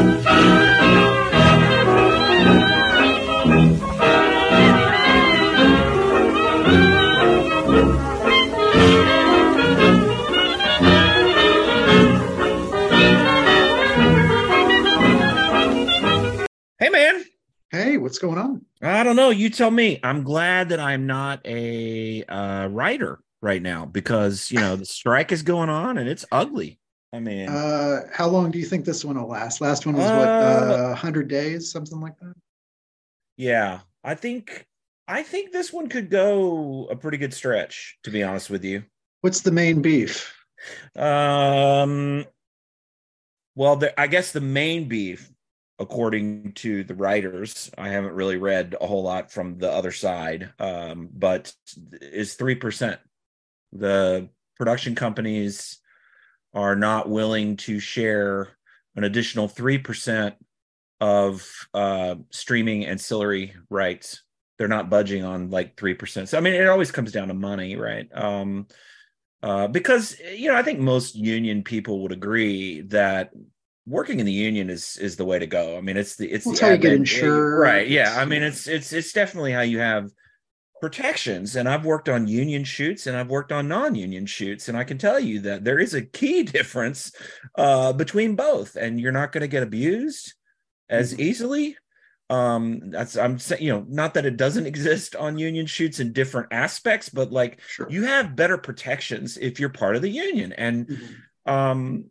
Hey, man. Hey, what's going on? I don't know. You tell me. I'm glad that I'm not a uh, writer right now because, you know, the strike is going on and it's ugly. I mean, Uh, how long do you think this one will last? Last one was what, Uh, uh, 100 days, something like that? yeah, I think I think this one could go a pretty good stretch, to be honest with you. What's the main beef? Um, well, the, I guess the main beef, according to the writers, I haven't really read a whole lot from the other side, um, but is three percent. The production companies are not willing to share an additional three percent of uh, streaming ancillary rights. They're not budging on like three percent. So I mean, it always comes down to money, right? Um, uh, because you know I think most union people would agree that working in the union is is the way to go. I mean, it's the it's the how you get insured. right? Yeah, I mean, it's it's it's definitely how you have protections. And I've worked on union shoots and I've worked on non-union shoots, and I can tell you that there is a key difference uh, between both, and you're not going to get abused as Mhm. easily um that's i'm saying you know not that it doesn't exist on union shoots in different aspects but like Sure. you have better protections if you're part of the union and Mhm. um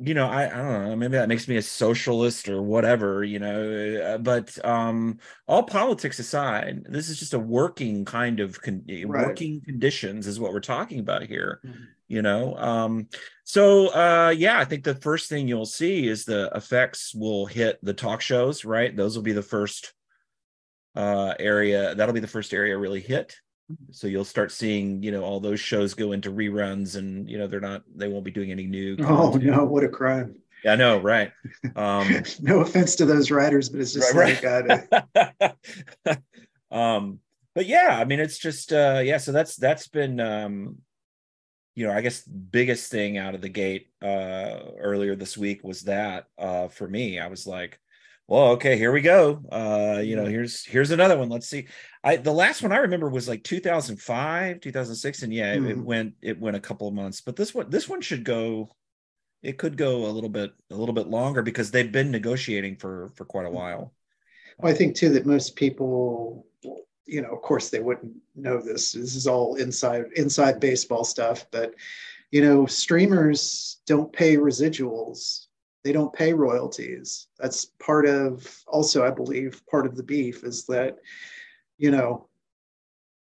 you know I, I don't know maybe that makes me a socialist or whatever you know uh, but um all politics aside this is just a working kind of con- Right. working conditions is what we're talking about here Mhm. you know um so uh yeah i think the first thing you'll see is the effects will hit the talk shows right those will be the first uh area that'll be the first area really hit so you'll start seeing you know all those shows go into reruns and you know they're not they won't be doing any new Oh, no, what a crime. yeah i know right. Um no offense to those writers, but it's just Right, like, uh, um but yeah i mean it's just uh yeah so that's that's been um you know i guess biggest thing out of the gate uh earlier this week was that uh for me i was like well okay here we go. Uh you know here's here's another one. Let's see. I the last one i remember was like 2005 2006 and yeah it, it Mhm. went it went a couple of months. But this one this one should go it could go a little bit a little bit longer because they've been negotiating for for quite a while. Well, I think too that most people, you know, of course they wouldn't know this. This is all inside inside baseball stuff, but you know, streamers don't pay residuals. They don't pay royalties. That's part of also, I believe, part of the beef is that, you know,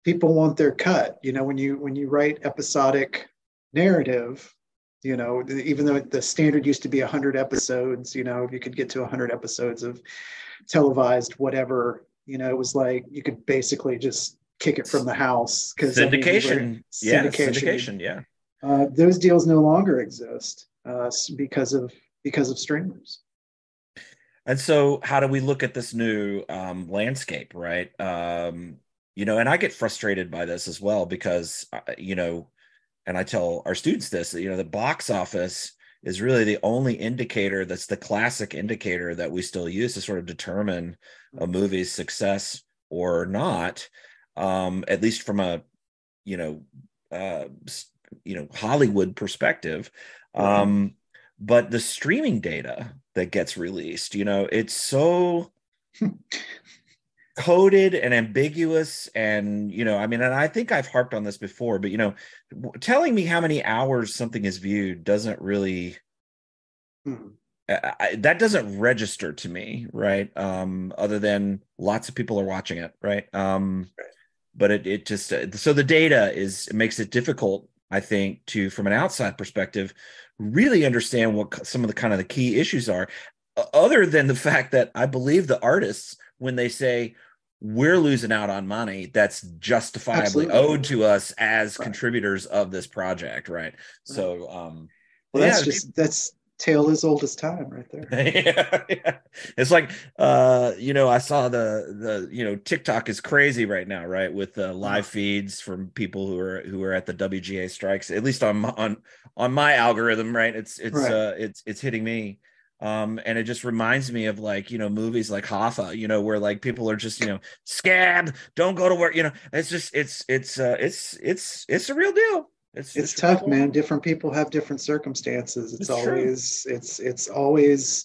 people want their cut. You know, when you when you write episodic narrative, you know, even though the standard used to be 100 episodes, you know, you could get to 100 episodes of televised whatever you know it was like you could basically just kick it from the house because syndication yeah syndication yeah uh, those deals no longer exist uh, because of because of streamers. And so how do we look at this new um, landscape right? Um, you know and i get frustrated by this as well because uh, you know and i tell our students this you know the box office is really the only indicator that's the classic indicator that we still use to sort of determine a movie's success or not. Um, at least from a you know uh, you know hollywood perspective. Um, but the streaming data that gets released you know it's so coded and ambiguous and you know i mean and i think i've harped on this before but you know w- telling me how many hours something is viewed doesn't really Hmm. I, I- that doesn't register to me right um other than lots of people are watching it right um Right. but it, it just uh, so the data is it makes it difficult i think to from an outside perspective really understand what some of the kind of the key issues are other than the fact that i believe the artists when they say we're losing out on money that's justifiably Absolutely. owed to us as Right. contributors of this project right so um well that's yeah, just that's tale as old as time right there yeah, yeah. It's like uh you know I saw the the you know TikTok is crazy right now right with uh, live feeds from people who are who are at the WGA strikes at least on on on my algorithm right it's it's Right. uh it's it's hitting me Um, and it just reminds me of like you know movies like Hoffa, you know, where like people are just you know scab, don't go to work, you know. It's just it's it's uh, it's it's it's a real deal. It's it's tough, man. Different people have different circumstances. It's, it's always true. it's it's always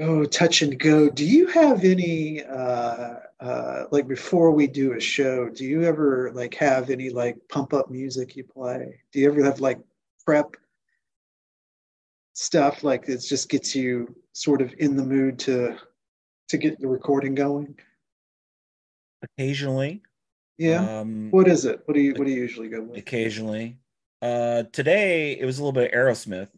oh touch and go. Do you have any uh uh like before we do a show? Do you ever like have any like pump up music you play? Do you ever have like prep stuff like it just gets you sort of in the mood to to get the recording going? Occasionally, yeah. Um, what is it? What do you What do you usually go with? Occasionally. Uh, today it was a little bit Aerosmith.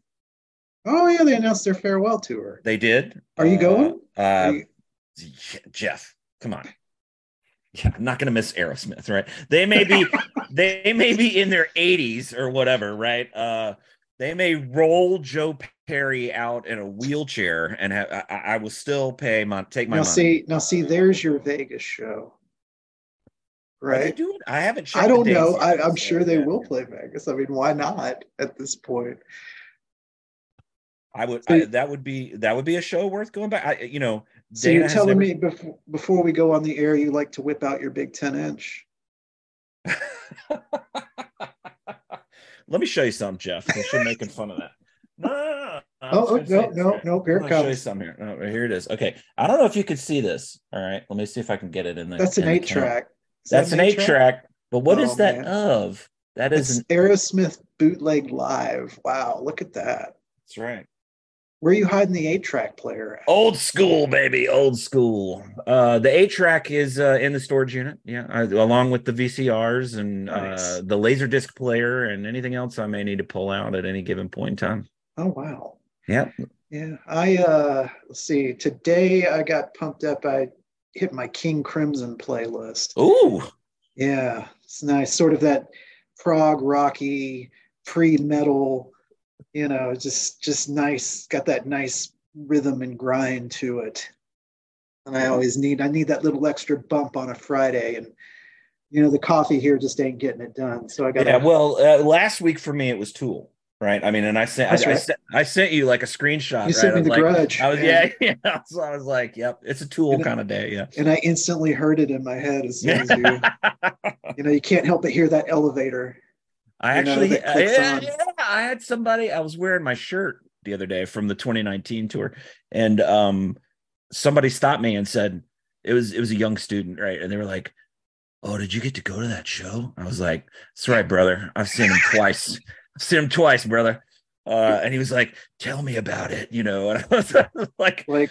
Oh yeah, they announced their farewell tour. They did. Are you going? Uh, uh you... Jeff, come on. Yeah, I'm not gonna miss Aerosmith, right? They may be, they may be in their 80s or whatever, right? Uh, they may roll Joe Perry out in a wheelchair, and I, I, will still pay my take my now money. see now see there's your Vegas show right? Doing, I haven't. I don't know. I, am sure they will play Vegas. I mean, why not at this point? I would. So, I, that would be that would be a show worth going back. I, you know. So you're telling never... me before before we go on the air, you like to whip out your big ten inch? Let me show you something, Jeff. You're making fun of that. No, no, no. Oh, oh no, no, oh, no. Here it comes. Show you some here. No, here it is. Okay. I don't know if you can see this. All right. Let me see if I can get it in there. That's an eight track. That's an eight track. But what oh, is that man. of? That is an Aerosmith bootleg live. Wow, look at that. That's right. Where are you hiding the eight track player? At? Old school, baby, old school. Uh, the eight track is uh, in the storage unit, yeah, uh, along with the VCRs and uh, the laser disc player and anything else I may need to pull out at any given point in time. Oh wow. Yeah. Yeah. I uh let's see. Today I got pumped up. I hit my King Crimson playlist. Ooh. Yeah, it's nice. Sort of that prog rocky, pre-metal, you know, just just nice. Got that nice rhythm and grind to it. And I always need I need that little extra bump on a Friday and you know the coffee here just ain't getting it done. So I got Yeah, well, uh, last week for me it was Tool right? I mean, and I sent I, right. I, sent I sent you like a screenshot. You right? sent me the like, grudge. I was yeah, yeah. So I was like, yep, it's a tool kind of day, yeah. And I instantly heard it in my head as soon as you, you know, you can't help but hear that elevator. I actually, know, I, yeah, yeah, I had somebody. I was wearing my shirt the other day from the 2019 tour, and um, somebody stopped me and said it was it was a young student, right? And they were like, "Oh, did you get to go to that show?" I was like, "That's right, brother. I've seen him twice." seen him twice, brother. Uh, and he was like, "Tell me about it," you know. And I was like, "Like,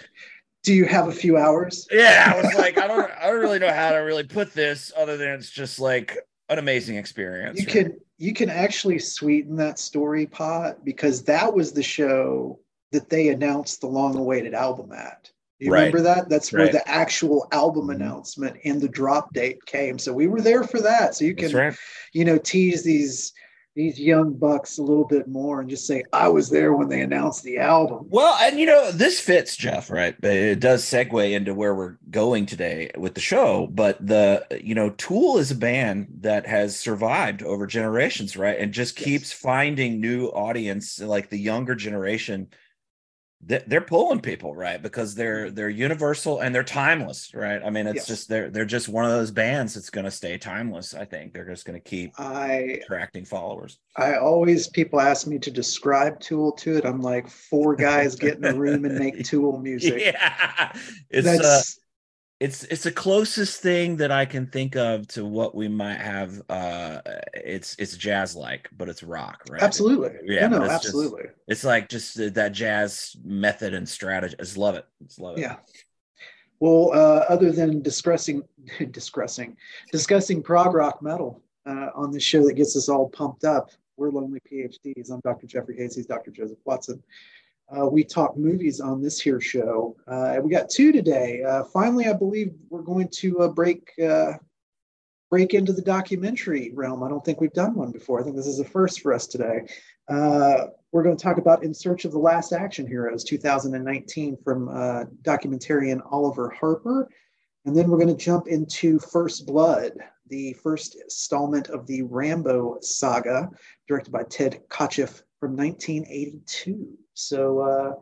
do you have a few hours?" Yeah, I was like, "I don't, I don't really know how to really put this, other than it's just like an amazing experience." You right? can, you can actually sweeten that story pot because that was the show that they announced the long-awaited album at. You right. remember that? That's where right. the actual album mm-hmm. announcement and the drop date came. So we were there for that. So you can, you know, tease these these young bucks a little bit more and just say I was there when they announced the album. Well, and you know this fits Jeff, right? But it does segue into where we're going today with the show. But the you know Tool is a band that has survived over generations, right? And just keeps yes. finding new audience, like the younger generation they're pulling people right? Because they're they're universal and they're timeless right? I mean it's yes. just they're they're just one of those bands that's going to stay timeless i think. They're just going to keep I, attracting followers. I always people ask me to describe tool to it i'm like four guys get in a room and make tool music. Yeah. It's uh, that's uh, it's it's the closest thing that I can think of to what we might have. Uh, it's it's jazz like, but it's rock, right? Absolutely. Yeah, no, no absolutely. Just, it's like just that jazz method and strategy. I just love it. Just love it. Yeah. Well, uh, other than discussing discussing discussing prog rock metal uh, on this show that gets us all pumped up, we're lonely PhDs. I'm Dr. Jeffrey Hayes. He's Dr. Joseph Watson. Uh, we talk movies on this here show. Uh, we got two today. Uh, finally, I believe we're going to uh, break uh, break into the documentary realm. I don't think we've done one before. I think this is a first for us today. Uh, we're going to talk about In Search of the Last Action Heroes, 2019, from documentarian Oliver Harper. And then we're going to jump into First Blood, the first installment of the Rambo saga, directed by Ted Kotcheff from 1982. So uh,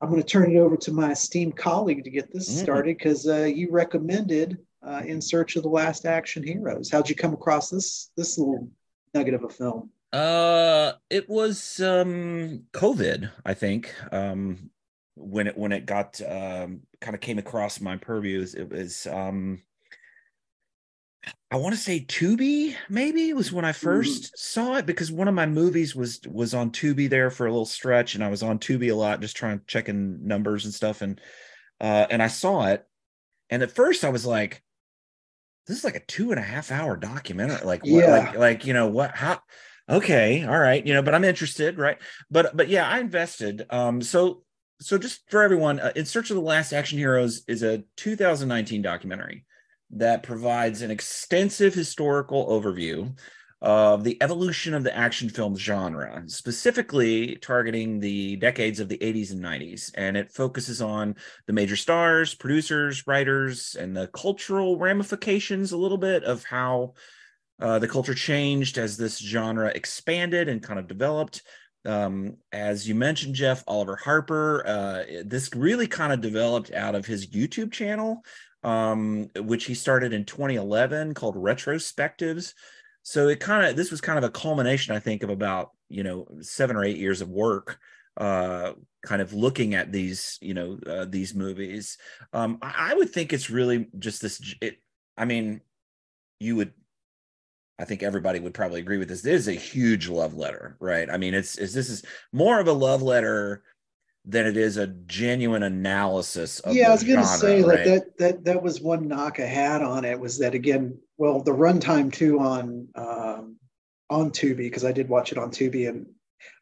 I'm going to turn it over to my esteemed colleague to get this mm. started because uh, you recommended uh, In Search of the Last Action Heroes. How'd you come across this this little nugget of a film? Uh, it was um COVID, I think. Um, when it when it got um kind of came across my purviews, it was um I want to say Tubi maybe was when I 1st mm-hmm. saw it because one of my movies was was on Tubi there for a little stretch and I was on Tubi a lot just trying checking numbers and stuff and uh and I saw it and at first I was like this is like a two and a half hour documentary like what, yeah. like like you know what how okay all right you know but I'm interested right but but yeah I invested um so so just for everyone uh, in search of the last action heroes is a 2019 documentary that provides an extensive historical overview of the evolution of the action film genre, specifically targeting the decades of the 80s and 90s. And it focuses on the major stars, producers, writers, and the cultural ramifications a little bit of how uh, the culture changed as this genre expanded and kind of developed. Um, as you mentioned, Jeff, Oliver Harper, uh, this really kind of developed out of his YouTube channel um, which he started in 2011 called Retrospectives. So it kind of this was kind of a culmination, I think, of about you know seven or eight years of work, uh, kind of looking at these you know uh, these movies. Um, I, I would think it's really just this. It, I mean, you would I think everybody would probably agree with this. This is a huge love letter, right? I mean, it's, it's this is more of a love letter than it is a genuine analysis of yeah i was going to say right? like that that that was one knock i had on it was that again well the runtime too on um on tubi because i did watch it on tubi and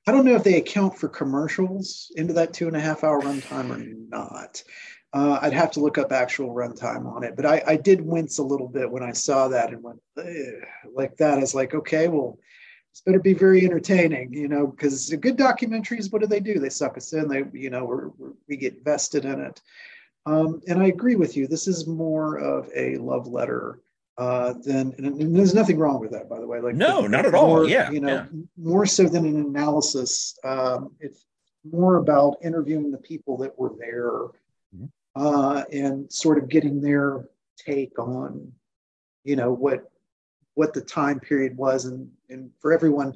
i don't know if they account for commercials into that two and a half hour runtime or not uh, I'd have to look up actual runtime on it, but I, I did wince a little bit when I saw that and went like that. I like, okay, well, this better be very entertaining, you know, because good documentaries, what do they do? They suck us in. They, you know, we're, we're, we get vested in it. Um, and I agree with you. This is more of a love letter uh, than, and, and, there's nothing wrong with that, by the way. Like, no, not at more, all. Yeah, you know, yeah. more so than an analysis. Um, it's more about interviewing the people that were there mm-hmm. uh, and sort of getting their take on, you know, what what the time period was. And, and for everyone,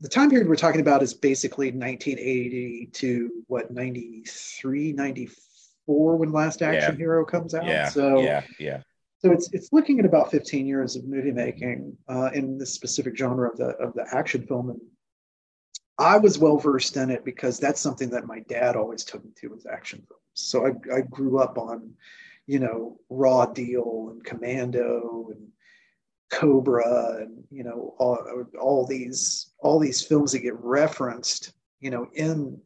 the time period we're talking about is basically 1980 to what, 93, 94 when Last Action yeah. Hero comes out. Yeah. So, yeah, yeah. So it's it's looking at about 15 years of movie making uh, in this specific genre of the of the action film, and I was well versed in it because that's something that my dad always took me to was action films. So I, I grew up on, you know, Raw Deal and Commando and Cobra and you know all, all these all these films that get referenced you know in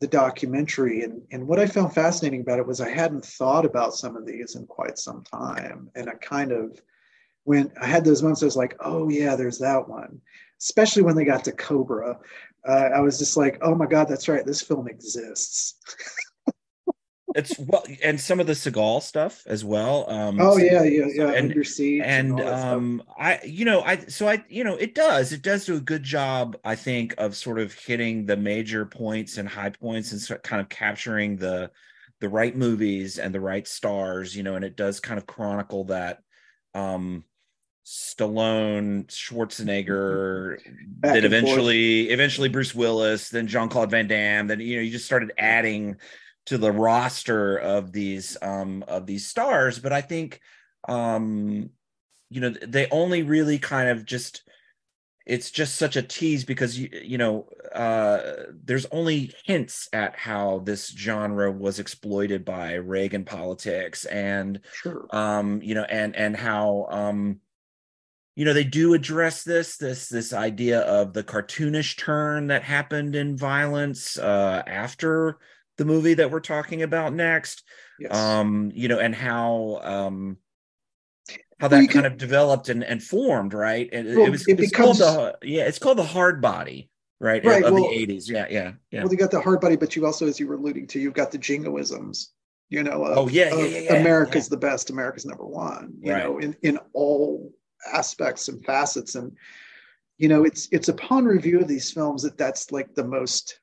the documentary. And and what I found fascinating about it was I hadn't thought about some of these in quite some time. And I kind of when I had those moments I was like oh yeah there's that one. Especially when they got to Cobra. Uh, I was just like oh my god that's right this film exists it's well, and some of the Seagal stuff as well. Um, oh yeah, yeah, yeah. And, Under siege and, and um, I, you know, I so I, you know, it does, it does do a good job, I think, of sort of hitting the major points and high points and sort kind of capturing the the right movies and the right stars, you know, and it does kind of chronicle that. Um, Stallone, Schwarzenegger, Back then eventually, forth. eventually Bruce Willis, then Jean Claude Van Damme. Then you know you just started adding to the roster of these um of these stars but i think um you know they only really kind of just it's just such a tease because you you know uh there's only hints at how this genre was exploited by Reagan politics and sure. um you know and and how um you know they do address this this this idea of the cartoonish turn that happened in violence uh after the movie that we're talking about next. Yes. Um, you know, and how um how that kind of developed and, and formed, right? And well, it was it becomes, called the yeah, it's called the hard body, right? right of, well, the 80s. Yeah, yeah, yeah. Well, you got the hard body, but you also, as you were alluding to, you've got the jingoisms, you know, of, oh yeah, yeah, yeah, yeah America's yeah. the best, America's number one, you right. know, in, in all aspects and facets. And, you know, it's it's upon review of these films that that's like the most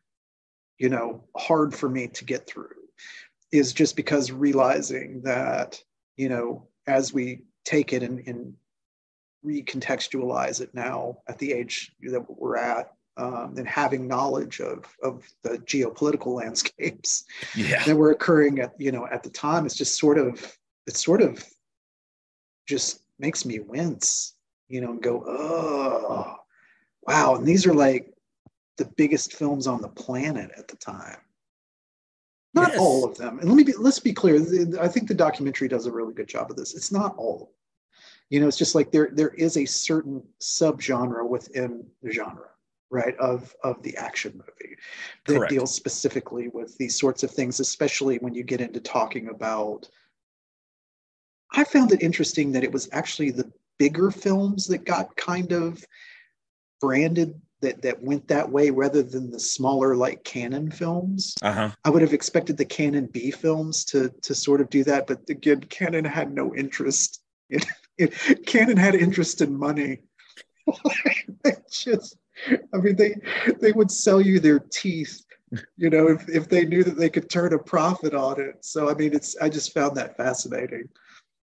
you know, hard for me to get through is just because realizing that, you know, as we take it and, and recontextualize it now at the age that we're at, um, and having knowledge of of the geopolitical landscapes yeah. that were occurring at you know at the time, it's just sort of it sort of just makes me wince, you know, and go, oh, wow. And these are like the biggest films on the planet at the time. Not yes. all of them. And let me be, let's be clear. I think the documentary does a really good job of this. It's not all. You know, it's just like there there is a certain subgenre within the genre, right? Of of the action movie that Correct. deals specifically with these sorts of things, especially when you get into talking about I found it interesting that it was actually the bigger films that got kind of branded that that went that way rather than the smaller like Cannon films. Uh-huh. I would have expected the Cannon B films to to sort of do that, but again, Cannon had no interest. In, it, Cannon had interest in money. They just, I mean, they they would sell you their teeth, you know, if if they knew that they could turn a profit on it. So I mean, it's I just found that fascinating.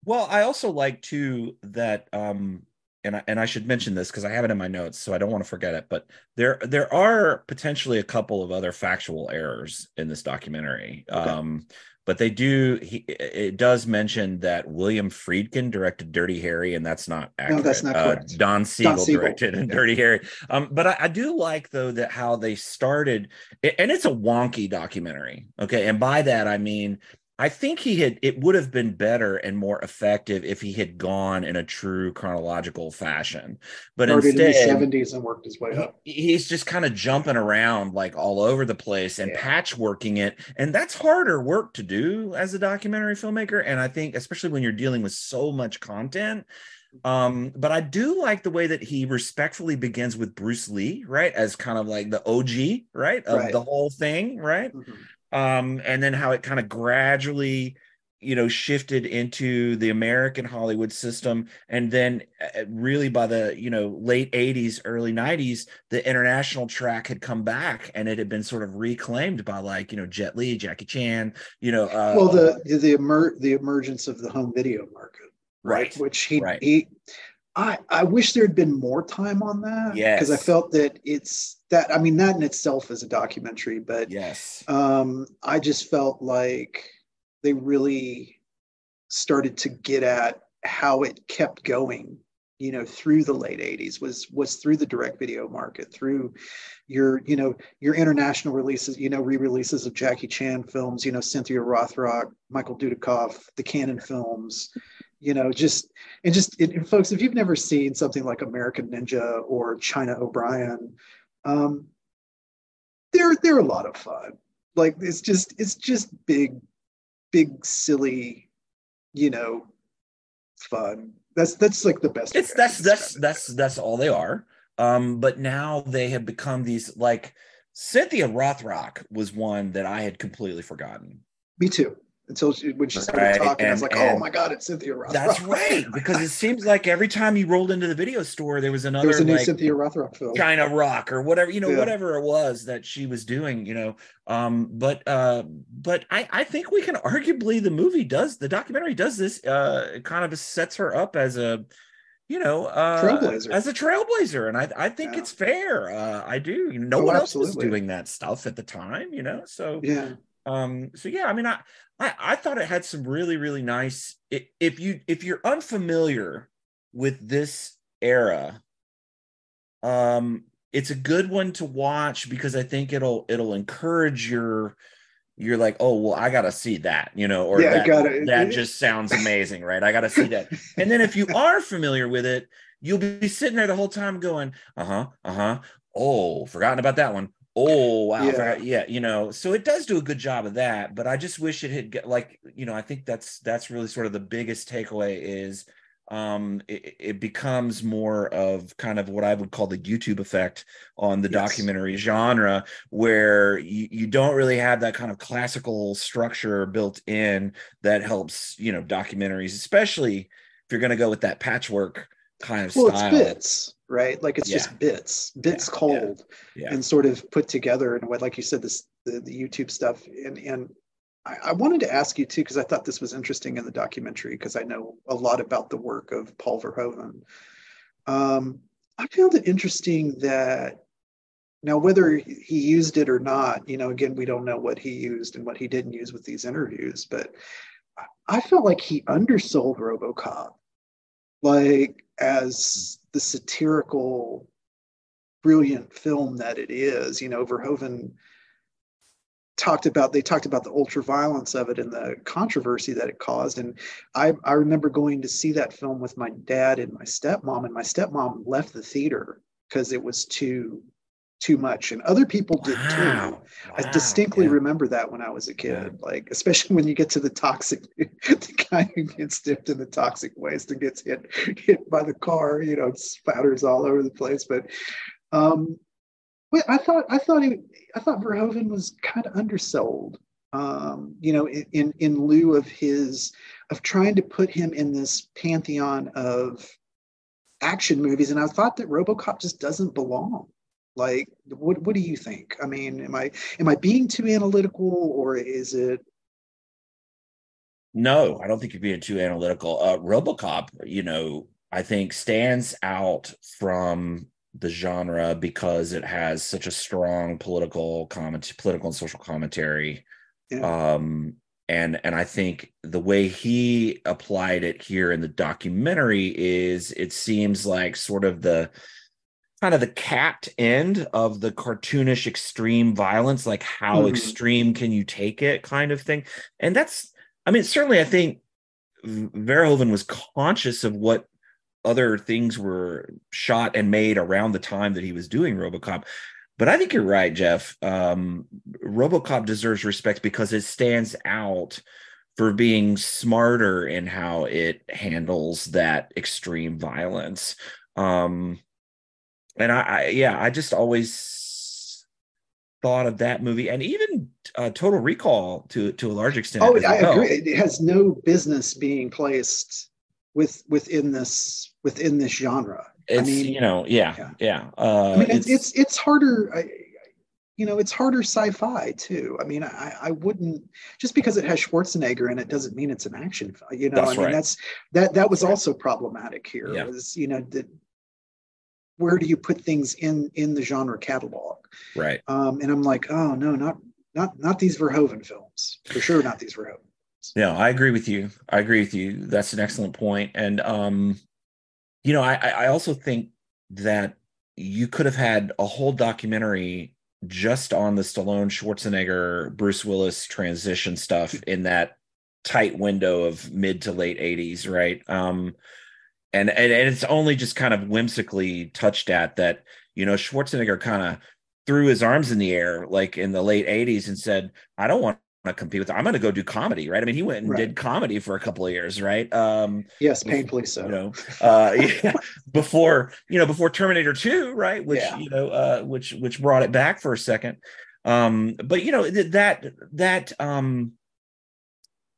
Well, I also like too that um and I, and I should mention this because I have it in my notes, so I don't want to forget it. But there there are potentially a couple of other factual errors in this documentary. Okay. Um, but they do he it does mention that William Friedkin directed Dirty Harry, and that's not accurate. No, that's not correct. Uh, Don, Siegel Don Siegel directed yeah. Dirty Harry. Um, but I, I, do like though that how they started, and it's a wonky documentary. Okay, and by that I mean I think he had it would have been better and more effective if he had gone in a true chronological fashion. But Started instead, in the 70s and worked his way up. He's just kind of jumping around like all over the place and yeah. patchworking it. And that's harder work to do as a documentary filmmaker. And I think, especially when you're dealing with so much content. Um, but I do like the way that he respectfully begins with Bruce Lee, right? As kind of like the OG, right? Of right. the whole thing, right? Mm-hmm um, and then how it kind of gradually you know shifted into the american hollywood system and then uh, really by the you know late 80s early 90s the international track had come back and it had been sort of reclaimed by like you know jet li jackie chan you know uh, well the the emer- the emergence of the home video market right, right? which he right. he I, I wish there had been more time on that. Yeah. Because I felt that it's that I mean that in itself is a documentary, but yes. Um, I just felt like they really started to get at how it kept going, you know, through the late 80s was was through the direct video market, through your, you know, your international releases, you know, re-releases of Jackie Chan films, you know, Cynthia Rothrock, Michael Dudikoff, the Cannon films you know just and just it, folks if you've never seen something like american ninja or china o'brien um they're they're a lot of fun. Like it's just it's just big big silly you know fun. That's that's like the best it's that's that's that's that's all they are. Um but now they have become these like cynthia rothrock was one that i had completely forgotten. Me too until she, when she started right. talking, and, I was like, "Oh my god, it's Cynthia Rothrock." That's right, because it seems like every time you rolled into the video store, there was another there was a new like, Cynthia Rothrock film, China Rock or whatever you know, yeah. whatever it was that she was doing, you know. Um, but uh, but I I think we can arguably the movie does the documentary does this uh kind of sets her up as a you know, uh, trailblazer. as a trailblazer, and I I think yeah. it's fair. Uh, I do. No oh, one absolutely. else was doing that stuff at the time, you know. So yeah, um so yeah i mean I, I i thought it had some really really nice if you if you're unfamiliar with this era um it's a good one to watch because i think it'll it'll encourage your you're like oh well i gotta see that you know or yeah, that, gotta, that just sounds amazing right? I gotta see that. And then if you are familiar with it you'll be sitting there the whole time going uh-huh uh-huh. Oh forgotten about that one oh wow yeah. yeah. you know so it does do a good job of that but i just wish it had like you know i think that's that's really sort of the biggest takeaway is um it, it becomes more of kind of what i would call the youtube effect on the yes. documentary genre where you, you don't really have that kind of classical structure built in that helps you know documentaries especially if you're going to go with that patchwork kind of well, style. it's bits right? Like it's yeah. just bits, bits yeah. cold, yeah. and sort of put together in a way, like you said, this the, the YouTube stuff, and and I, I wanted to ask you too because I thought this was interesting in the documentary because I know a lot about the work of Paul Verhoeven. Um, I found it interesting that now whether he used it or not, you know, again we don't know what he used and what he didn't use with these interviews, but I felt like he undersold RoboCop, like as the satirical, brilliant film that it is. You know, Verhoeven talked about they talked about the ultra violence of it and the controversy that it caused and I, I remember going to see that film with my dad and my stepmom and my stepmom left the theater because it was too too much and other people did wow. too wow. i distinctly yeah. remember that when i was a kid yeah. like especially when you get to the toxic the guy who gets dipped in the toxic waste and gets hit hit by the car you know spatters all over the place but um but i thought i thought he i thought verhoeven was kind of undersold um you know in, in in lieu of his of trying to put him in this pantheon of action movies and i thought that robocop just doesn't belong like, what what do you think? I mean, am I am I being too analytical, or is it? No, I don't think you're being too analytical. Uh, RoboCop, you know, I think stands out from the genre because it has such a strong political comment, political and social commentary. Yeah. Um, and and I think the way he applied it here in the documentary is it seems like sort of the kind of the capped end of the cartoonish extreme violence like how mm-hmm. extreme can you take it kind of thing. And that's i mean certainly i think verhoeven was conscious of what other things were shot and made around the time that he was doing robocop. But i think you're right jeff. Um, robocop deserves respect because it stands out for being smarter in how it handles that extreme violence. Um, and I, I, yeah i just always thought of that movie and even uh, total recall to to a large extent oh i well. agree it has no business being placed with within this within this genre it's, I mean, you know, yeah, yeah. yeah. Uh, I mean, it's, it's, it's harder. I, you know, it's harder sci-fi too. I mean, I, I wouldn't just because it has Schwarzenegger in it doesn't mean it's an action. You know, that's I mean, right. that's that that was right. also problematic here. Yeah. Was you know where do you put things in in the genre catalog? Right. Um, and i'm like oh no not not not these verhoeven films. For sure not these verhoeven films. no i agree with you. I agree with you. That's an excellent point. And um you know i i also think that you could have had a whole documentary just on the stallone schwarzenegger bruce willis transition stuff in that tight window of mid to late 80s right? Um and, and and it's only just kind of whimsically touched at that you know Schwarzenegger kind of threw his arms in the air like in the late 80s and said I don't want to compete with I'm going to go do comedy right? I mean he went and right. did comedy for a couple of years right? Um yes painfully so. you know uh yeah, before you know before Terminator 2 right? Which yeah. you know uh which which brought it back for a second. Um but you know that that um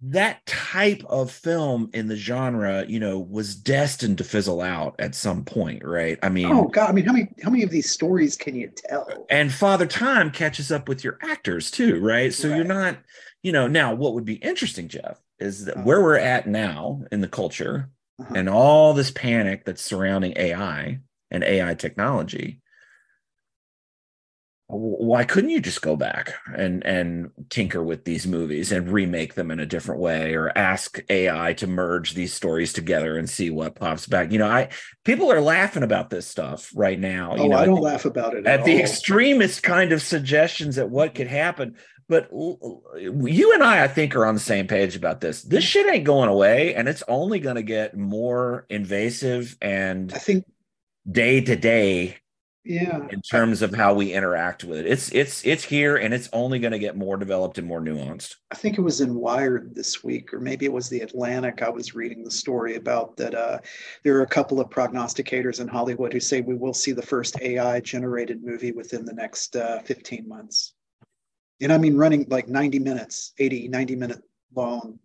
that type of film in the genre, you know, was destined to fizzle out at some point, right? I mean, oh god, I mean, how many how many of these stories can you tell? And Father Time catches up with your actors too, right? So right. you're not, you know, now what would be interesting, Jeff, is that uh-huh. where we're at now in the culture uh-huh. and all this panic that's surrounding AI and AI technology why couldn't you just go back and and tinker with these movies and remake them in a different way or ask AI to merge these stories together and see what pops back? You know, I people are laughing about this stuff right now. Oh, know, I don't the, laugh about it at, at the extremist kind of suggestions at what could happen. But you and I, I think, are on the same page about this. This shit ain't going away, and it's only going to get more invasive and I think day to day yeah. in terms of how we interact with it. It's it's it's here and it's only going to get more developed and more nuanced. I think it was in wired this week or maybe it was the atlantic i was reading the story about that uh, there are a couple of prognosticators in hollywood who say we will see the first ai generated movie within the next uh, 15 months. And i mean running like 90 minutes 80 90 minute long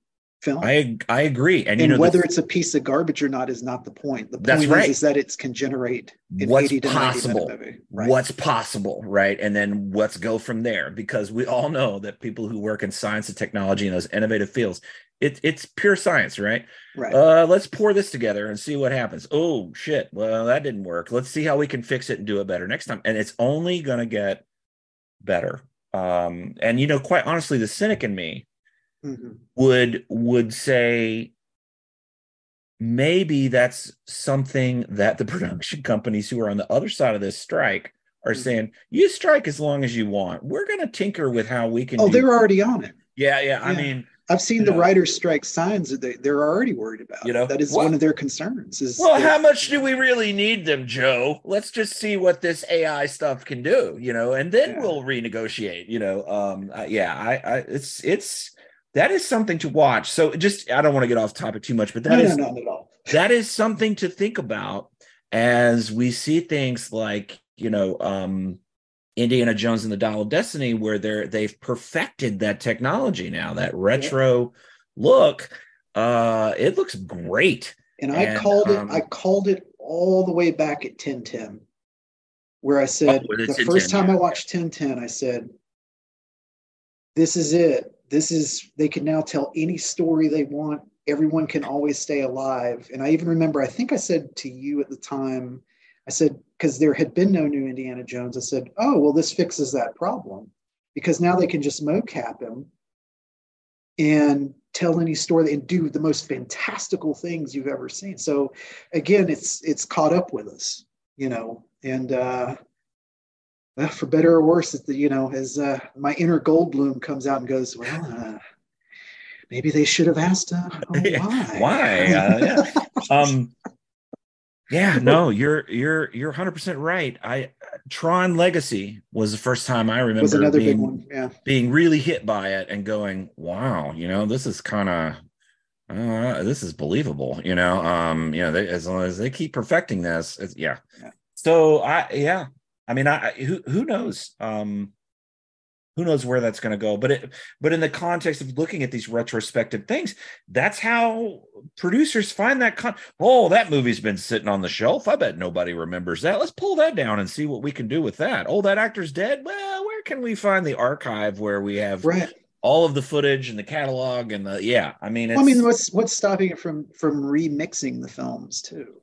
film. I I agree, and, and you know whether the, it's a piece of garbage or not is not the point. The point right. is, is that it can generate what's 80 to possible, movie. Right. what's possible, right, and then let's go from there because we all know that people who work in science and technology in those innovative fields, it, it's pure science, right? right. Uh, let's pour this together and see what happens. Oh shit! Well, that didn't work. Let's see how we can fix it and do it better next time. And it's only gonna get better. Um, and you know, quite honestly, the cynic in me Mhm. would would say maybe that's something that the production companies who are on the other side of this strike are Mhm. saying you strike as long as you want we're going to tinker with how we can Oh, they're already on it. yeah yeah i mean I've seen the know. writers' strike signs that they, they're already worried about. You know, that is one of their concerns. Is well how much do we really need them joe let's just see what this ai stuff can do you know and then Yeah. we'll renegotiate you know um uh, yeah I, I it's it's that is something to watch so just i don't want to get off topic too much but that no, is no, not at all. that is something to think about as we see things like you know um indiana jones and the dial of destiny where they're they've perfected that technology now that retro look uh it looks great And I And, called it. um, I called it all the way back at 1010, where I said Oh, the first 1010, time I yeah. watched 1010, I said, "This is it. This is. They can now tell any story they want. Everyone can always stay alive." And I even remember. I think I said to you at the time, I said because there had been no new Indiana Jones. I said, "Oh well, this fixes that problem because now they can just mocap him." and tell any story and do the most fantastical things you've ever seen. So again, it's it's caught up with us, you know, and uh uh, for better or worse, it's the, you know, as uh, my inner Goldblum comes out and goes, well, uh, maybe they should have asked, uh, oh, why? why uh, yeah um yeah no you're you're you're 100% right i tron legacy was the first time i remember was another being, big one. Yeah. being really hit by it and going wow you know this is kind of uh, this is believable you know um you know they, as long as they keep perfecting this it's, yeah. Yeah. so i yeah i mean i who who knows um who knows where that's going to go but it but in the context of looking at these retrospective things that's how producers find that con- oh that movie's been sitting on the shelf i bet nobody remembers that let's pull that down and see what we can do with that oh that actor's dead well where can we find the archive where we have Right. all of the footage and the catalog and the yeah i mean it's, Well, I mean, what's what's stopping it from from remixing the films too?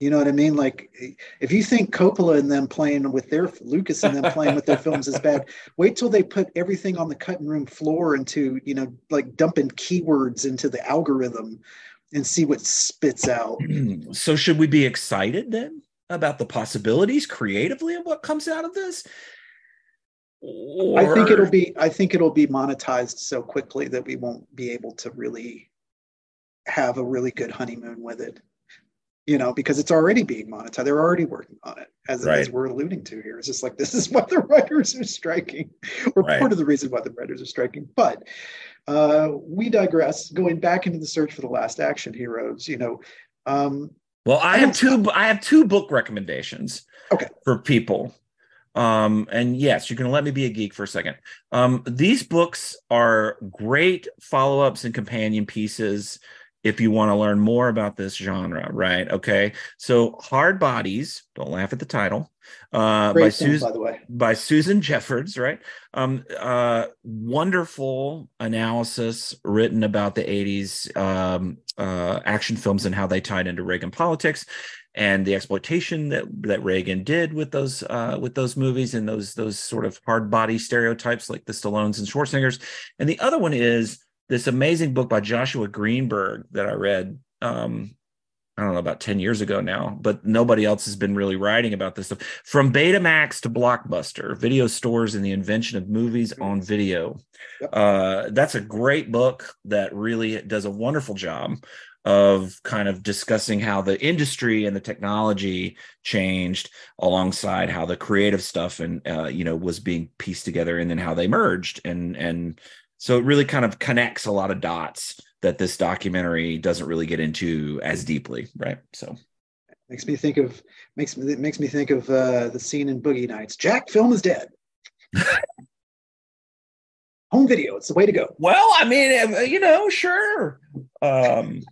You know what I mean? Like, if you think Coppola and them playing with their Lucas and them playing with their films is bad, wait till they put everything on the cutting room floor into you know like dumping keywords into the algorithm and see what spits out. so should we be excited then about the possibilities creatively of what comes out of this I think it'll be I think it'll be monetized so quickly that we won't be able to really have a really good honeymoon with it. You know, because it's already being monetized. They're already working on it, as, Right. as we're alluding to here. It's just like this is why the writers are striking, or Right. part of the reason why the writers are striking. But uh, we digress. Going back into the search for the last action heroes, you know, um, Well, I have two. I have two book recommendations. Okay. For people, um, and yes, you're going to let me be a geek for a second. Um, these books are great follow-ups and companion pieces if you want to learn more about this genre. Right? Okay. So, Hard Bodies. Don't laugh at the title. Uh, by Susan by the way. by Susan Jeffords, right? Um, uh, wonderful analysis written about the 80s um, uh, action films and how they tied into Reagan politics and the exploitation that that Reagan did with those uh, with those movies and those those sort of hard body stereotypes like the Stallones and Schwarzeneggers. And the other one is this amazing book by Joshua Greenberg that I read um, I don't know about 10 years ago now, but nobody else has been really writing about this stuff. From Betamax to Blockbuster, video stores and the invention of movies on video. Yep. Uh, that's a great book that really does a wonderful job of kind of discussing how the industry and the technology changed alongside how the creative stuff and uh, you know was being pieced together and then how they merged and and so it really kind of connects a lot of dots that this documentary doesn't really get into as deeply, right? So Makes me think of makes me it makes me think of uh, the scene in Boogie Nights. Jack, film is dead. home video. It's the way to go. Well, I mean, uh, you know, sure. Um,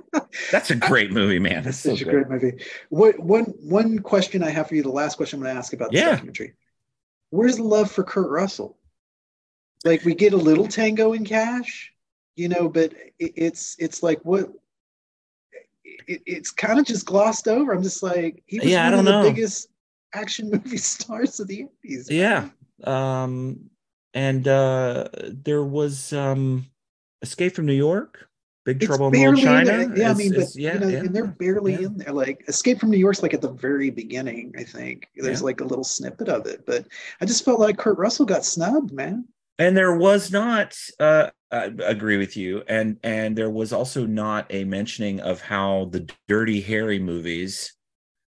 that's a great movie, man. That's such so a great movie. What one one question I have for you, the last question I'm going to ask about this yeah. documentary. Where's the love for Kurt Russell? Like we get a little Tango and Cash, you know, but it, it's it's like what it, it's kind of just glossed over. I'm just like he was yeah, one of the know. biggest action movie stars of the 80s. Yeah. Um and uh there was um Escape from New York, Big it's Trouble in Little China. yeah, I mean, but yeah, you know, yeah, and they're barely yeah. in there. Like Escape from New York's like at the very beginning, I think. There's yeah. like a little snippet of it, but I just felt like Kurt Russell got snubbed, man. And there was not uh I agree with you. And and there was also not a mentioning of how the Dirty Harry movies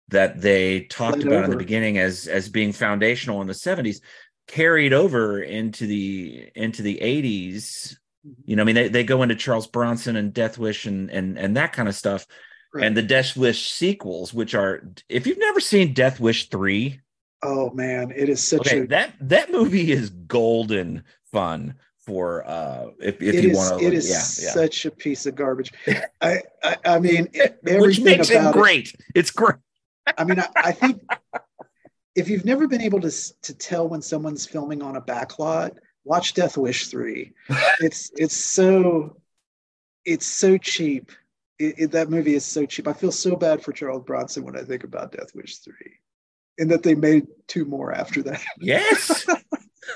that they talked Played about over. in the beginning as as being foundational in the 70s carried over into the into the 80s mm-hmm. you know i mean they, they go into charles bronson and death wish and and and that kind of stuff right. and the death wish sequels which are if you've never seen death wish 3 oh man it is such okay, a that that movie is golden fun for uh if, if you want to it is yeah, yeah, such a piece of garbage i i, I mean which makes it great it, it's great I mean, I, I, think if you've never been able to to tell when someone's filming on a backlot, watch Death Wish three. it's it's so it's so cheap. It, it, that movie is so cheap. I feel so bad for Charles Bronson when I think about Death Wish three, and that they made two more after that. Yes,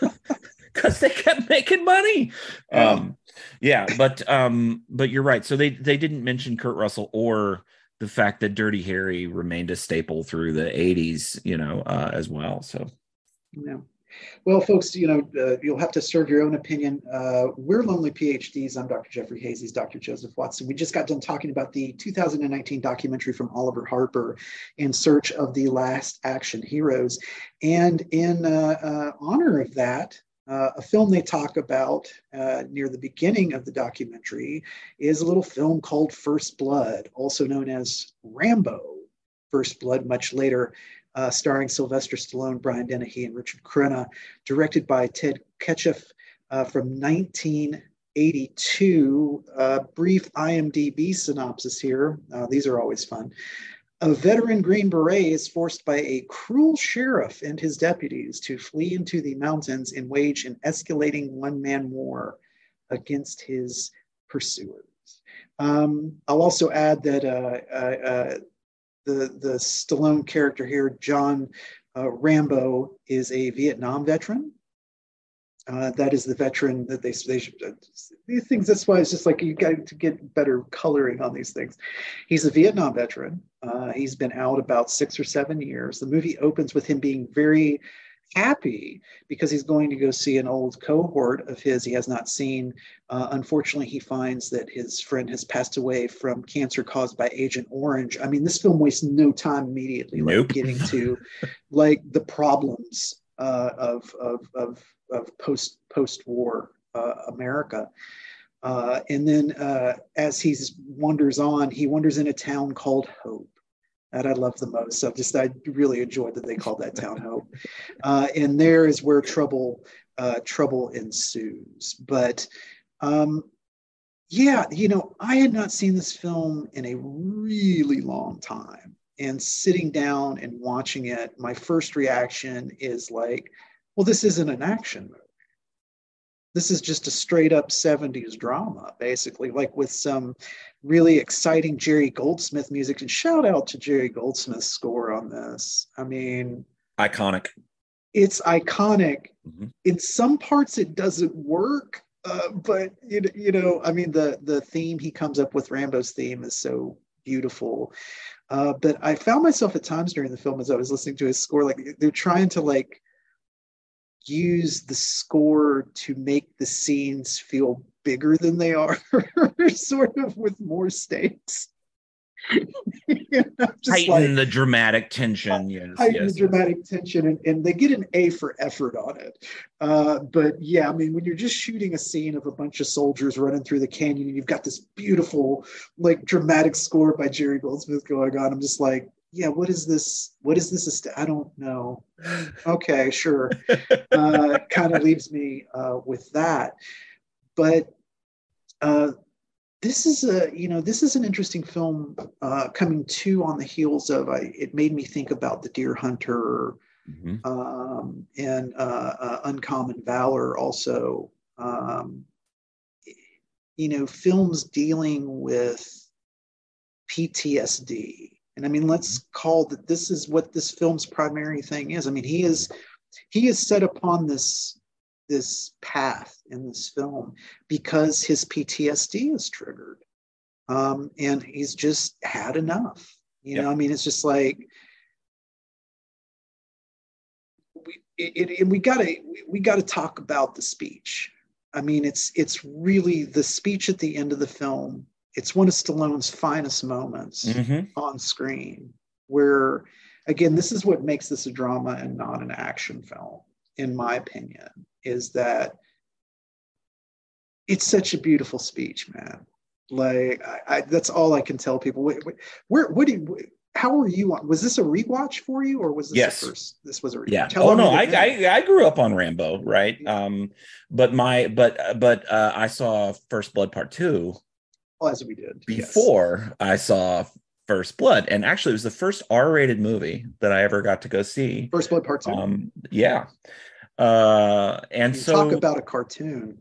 because they kept making money. Um, yeah, but um, but you're right. So they they didn't mention Kurt Russell or the fact that Dirty Harry remained a staple through the 80s, you know, uh, as well. So, yeah. Well, folks, you know, uh, you'll have to serve your own opinion. Uh, we're Lonely PhDs. I'm Dr. Jeffrey Hayes. He's Dr. Joseph Watson. We just got done talking about the 2019 documentary from Oliver Harper, In Search of the Last Action Heroes. And in uh, uh honor of that, uh, a film they talk about uh, near the beginning of the documentary is a little film called First Blood, also known as Rambo First Blood, much later, uh, starring Sylvester Stallone, Brian Dennehy, and Richard Crenna, directed by Ted Kotcheff uh, from 1982. brief IMDb synopsis here. Uh, these are always fun. A veteran Green Beret is forced by a cruel sheriff and his deputies to flee into the mountains and wage an escalating one man war against his pursuers. Um, I'll also add that uh, uh, uh, the, the Stallone character here, John uh, Rambo, is a Vietnam veteran. Uh, that is the veteran that they, they should, uh, these things. That's why it's just like you got to get better coloring on these things. He's a Vietnam veteran. Uh, he's been out about six or seven years. The movie opens with him being very happy because he's going to go see an old cohort of his he has not seen. Uh, unfortunately, he finds that his friend has passed away from cancer caused by Agent Orange. I mean, this film wastes no time immediately, nope. like getting to like the problems uh, of, of, of, of post post war uh, America. Uh, and then uh, as he wanders on, he wanders in a town called Hope. That I love the most. So just I really enjoyed that they called that town Hope. Uh, and there is where trouble uh, trouble ensues. But um, yeah, you know, I had not seen this film in a really long time. And sitting down and watching it, my first reaction is like, well, this isn't an action movie this is just a straight up 70s drama, basically, like with some really exciting Jerry Goldsmith music. And shout out to Jerry Goldsmith's score on this. I mean, iconic. It's iconic. Mm-hmm. In some parts, it doesn't work. Uh, but you know, you know, I mean, the the theme he comes up with, Rambo's theme, is so beautiful. Uh, but I found myself at times during the film as I was listening to his score, like they're trying to like use the score to make the scenes feel bigger than they are, sort of with more stakes. you know, heighten like, the dramatic tension. Yes, heighten yes, the dramatic tension, and, and they get an A for effort on it. Uh, but yeah, I mean, when you're just shooting a scene of a bunch of soldiers running through the canyon, and you've got this beautiful, like, dramatic score by Jerry Goldsmith going on, I'm just like, yeah, what is this? What is this? I don't know. Okay, sure. uh, kind of leaves me uh, with that. But uh, this is a you know this is an interesting film uh, coming too on the heels of I, it made me think about the deer hunter mm-hmm. um, and uh, uh, uncommon valor also um, you know films dealing with ptsd and i mean let's mm-hmm. call that this is what this film's primary thing is i mean he is he is set upon this this path in this film because his PTSD is triggered. Um, and he's just had enough. You know, I mean, it's just like we it, it, we gotta we gotta talk about the speech. I mean, it's it's really the speech at the end of the film. It's one of Stallone's finest moments mm-hmm. on screen, where again, this is what makes this a drama and not an action film, in my opinion is that it's such a beautiful speech, man. Like I, I, that's all I can tell people. Wait, wait, where, what do you, how were you on? Was this a rewatch for you, or was this yes. first? This was a rewatch. Yeah. oh no, I, I, I grew up on Rambo, right? Um, but my but but uh, I saw First Blood Part Two. As we did before yes. I saw First Blood, and actually it was the first R-rated movie that I ever got to go see. First Blood Part Two. Um, yeah, uh, and you so talk about a cartoon.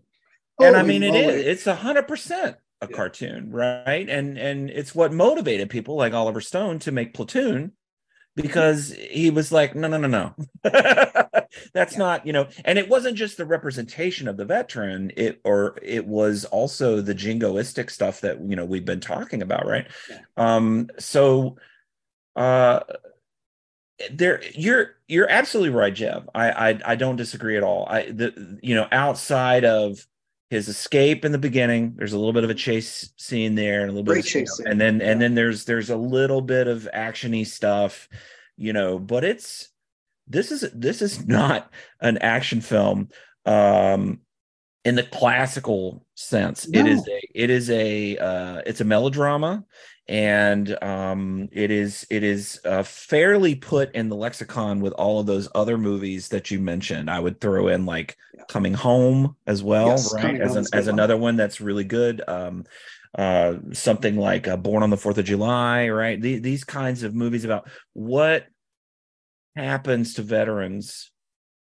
and I mean, it is. It's a hundred percent a yeah. cartoon, right? And and it's what motivated people like Oliver Stone to make Platoon because he was like, no, no, no, no, that's yeah. not, you know. And it wasn't just the representation of the veteran; it or it was also the jingoistic stuff that you know we've been talking about, right? Yeah. Um, so, uh, there you're you're absolutely right jeff I, I i don't disagree at all i the you know outside of his escape in the beginning there's a little bit of a chase scene there and a little Great bit of, chase and then and then there's there's a little bit of actiony stuff you know but it's this is this is not an action film um in the classical sense. No. it is a it is a uh it's a melodrama and um, it is it is uh, fairly put in the lexicon with all of those other movies that you mentioned. I would throw in like yeah. Coming Home as well, yes, right? As an, as another one that's really good. Um, uh, something like uh, Born on the Fourth of July, right? The, these kinds of movies about what happens to veterans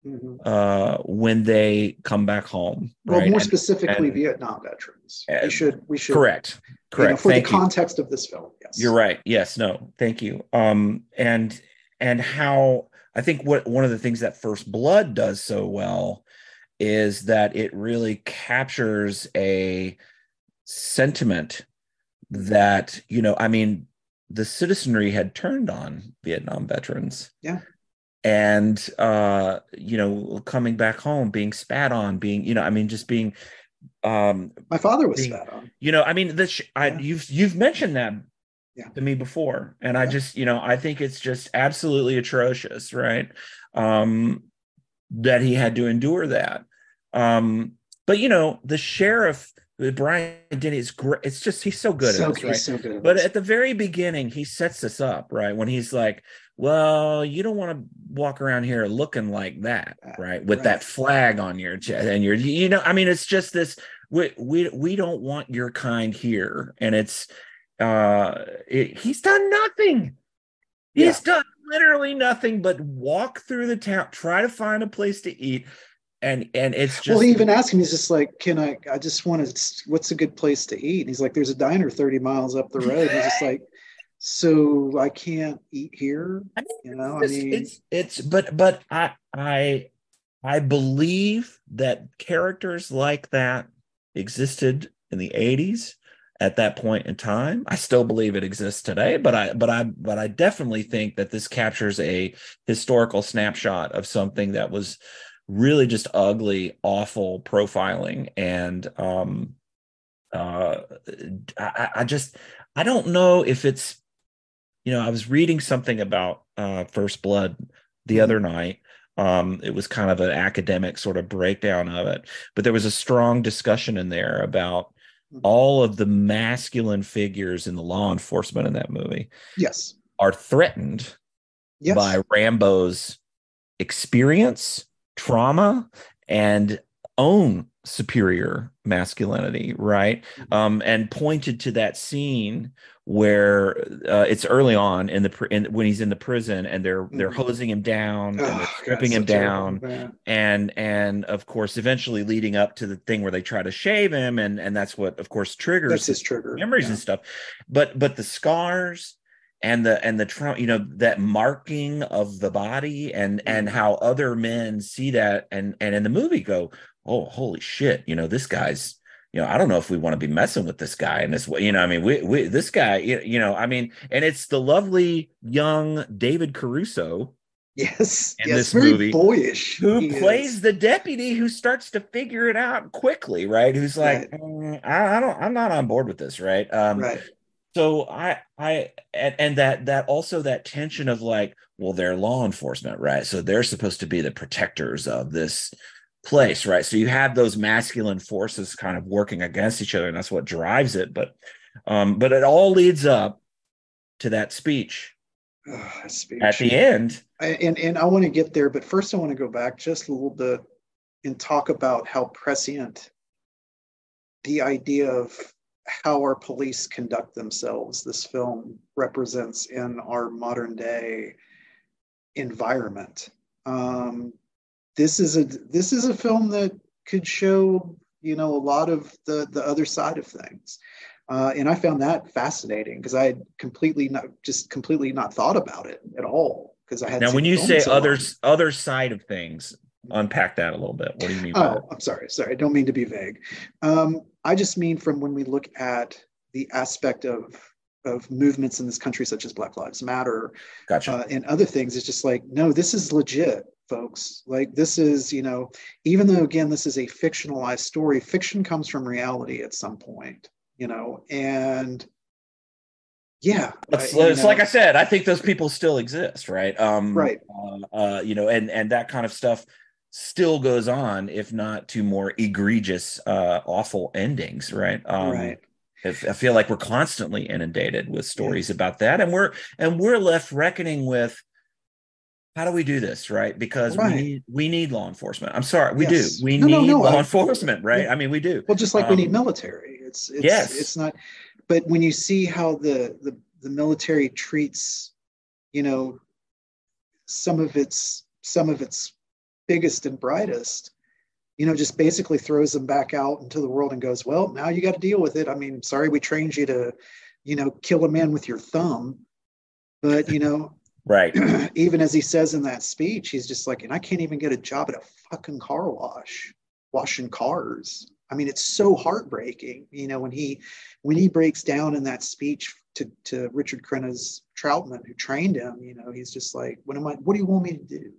mm-hmm. uh, when they come back home. Well, right? more specifically, and, Vietnam veterans. we should we should correct correct you know, for thank the context of this film. Yes, you're right. Yes, no, thank you. Um, and and how I think what one of the things that First Blood does so well is that it really captures a sentiment that you know i mean the citizenry had turned on vietnam veterans yeah and uh you know coming back home being spat on being you know i mean just being um my father was being, spat on you know i mean this i yeah. you've you've mentioned that yeah. to me before and yeah. i just you know i think it's just absolutely atrocious right um that he had to endure that um but you know the sheriff Brian Dennehy is great. It's just he's so good so, at this, right? So good but at the very beginning, he sets this up, right? When he's like, well, you don't want to walk around here looking like that, uh, right? With right. that flag on your chest and you're, you know, I mean, it's just this. We we we don't want your kind here, and it's uh, it, he's done nothing. He's yeah. done literally nothing but walk through the town, try to find a place to eat, and and it's just well he even asked him he's just like can i i just want to what's a good place to eat and he's like there's a diner 30 miles up the road he's just like so I can't eat here. I mean, you know, it's, I mean, it's it's but but I I I believe that characters like that existed in the 80s at that point in time. I still believe it exists today, but I but I but I definitely think that this captures a historical snapshot of something that was really just ugly, awful profiling and um uh I, I just I don't know if it's you know, I was reading something about uh, First Blood the mm-hmm. other night. Um, it was kind of an academic sort of breakdown of it, but there was a strong discussion in there about mm-hmm. all of the masculine figures in the law enforcement in that movie. Yes. are threatened yes. by Rambo's experience, trauma, and own superior masculinity, right? Mm-hmm. Um, and pointed to that scene where uh, it's early on in the in, when he's in the prison and they're they're Mhm. hosing him down and Oh, they're God, stripping so him down terrible, and and of course eventually leading up to the thing where they try to shave him and and that's what of course triggers That's his trigger. memories yeah. and stuff but but the scars and the and the trauma you know that marking of the body and and Mhm. how other men see that and and in the movie go oh holy shit you know this guy's you know i don't know if we want to be messing with this guy in this way you know i mean we, we this guy you know i mean and it's the lovely young david caruso Yes, in yes, this very movie, boyish. who he plays is. the deputy who starts to figure it out quickly right who's like "Mm, I, I don't i'm not on board with this right um right. so i i and, and that that also that tension of like well they're law enforcement right so they're supposed to be the protectors of this place right so you have those masculine forces kind of working against each other and that's what drives it but um but it all leads up to that speech that speech. at the end I- and and I want to get there, but first I want to go back just a little bit and talk about how prescient the idea of how our police conduct themselves this film represents in our modern day environment. Um, this is a this is a film that could show you know a lot of the the other side of things. Uh, and I found that fascinating because I had completely not just completely not thought about it at all because I had now when you say so long. other side of things unpack that a little bit what do you mean by that? Oh, I'm sorry. Sorry. I don't mean to be vague. Um, I just mean from when we look at the aspect of of movements in this country, such as Black Lives Matter gotcha uh, and other things, it's just like, no, this is legit, folks. Like this is, you know, even though again this is a fictionalized story, fiction comes from reality at some point, you know, and yeah, it's, I- it's like I said, I think those people still exist, right? Um, Right. Uh, uh, you know, and and that kind of stuff still goes on, if not to more egregious, uh, awful endings, right? Um, right. if- I feel like we're constantly inundated with stories about that, and we're and we're left reckoning with how do we do this, right? Because Right. we need we need law enforcement. I'm sorry, we Yes. do. We No, no, need no, law I- enforcement, right? I mean, we do. Well, just like we need Um, military. It's it's yes. it's not but when you see how the the, the military treats, you know, some of its some of its biggest and brightest, you know, just basically throws them back out into the world and goes, Well, now you got to deal with it. I mean, sorry we trained you to, you know, kill a man with your thumb. But you know, Right. even as he says in that speech, he's just like, and I can't even get a job at a fucking car wash, washing cars. I mean, it's so heartbreaking, you know, when he when he breaks down in that speech to, to Richard Crenna's Troutman, who trained him, you know, he's just like, what am I, what do you want me to do?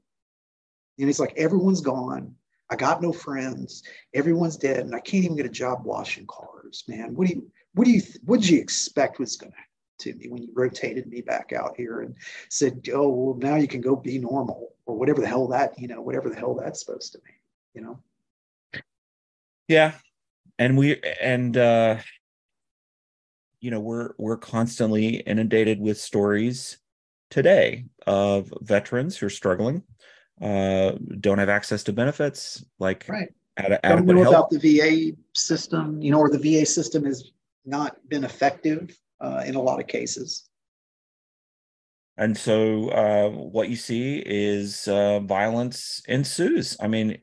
And he's like, everyone's gone. I got no friends. Everyone's dead, and I can't even get a job washing cars, man. What do you, what do you, what did you expect was going to me when you rotated me back out here and said, oh, well, now you can go be normal or whatever the hell that, you know, whatever the hell that's supposed to mean, you know? Yeah. And we and uh you know, we're we're constantly inundated with stories today of veterans who are struggling, uh don't have access to benefits, like Right. ad- Don't know help. about the VA system, you know, or the VA system has not been effective uh, in a lot of cases. And so uh, what you see is uh, violence ensues. I mean,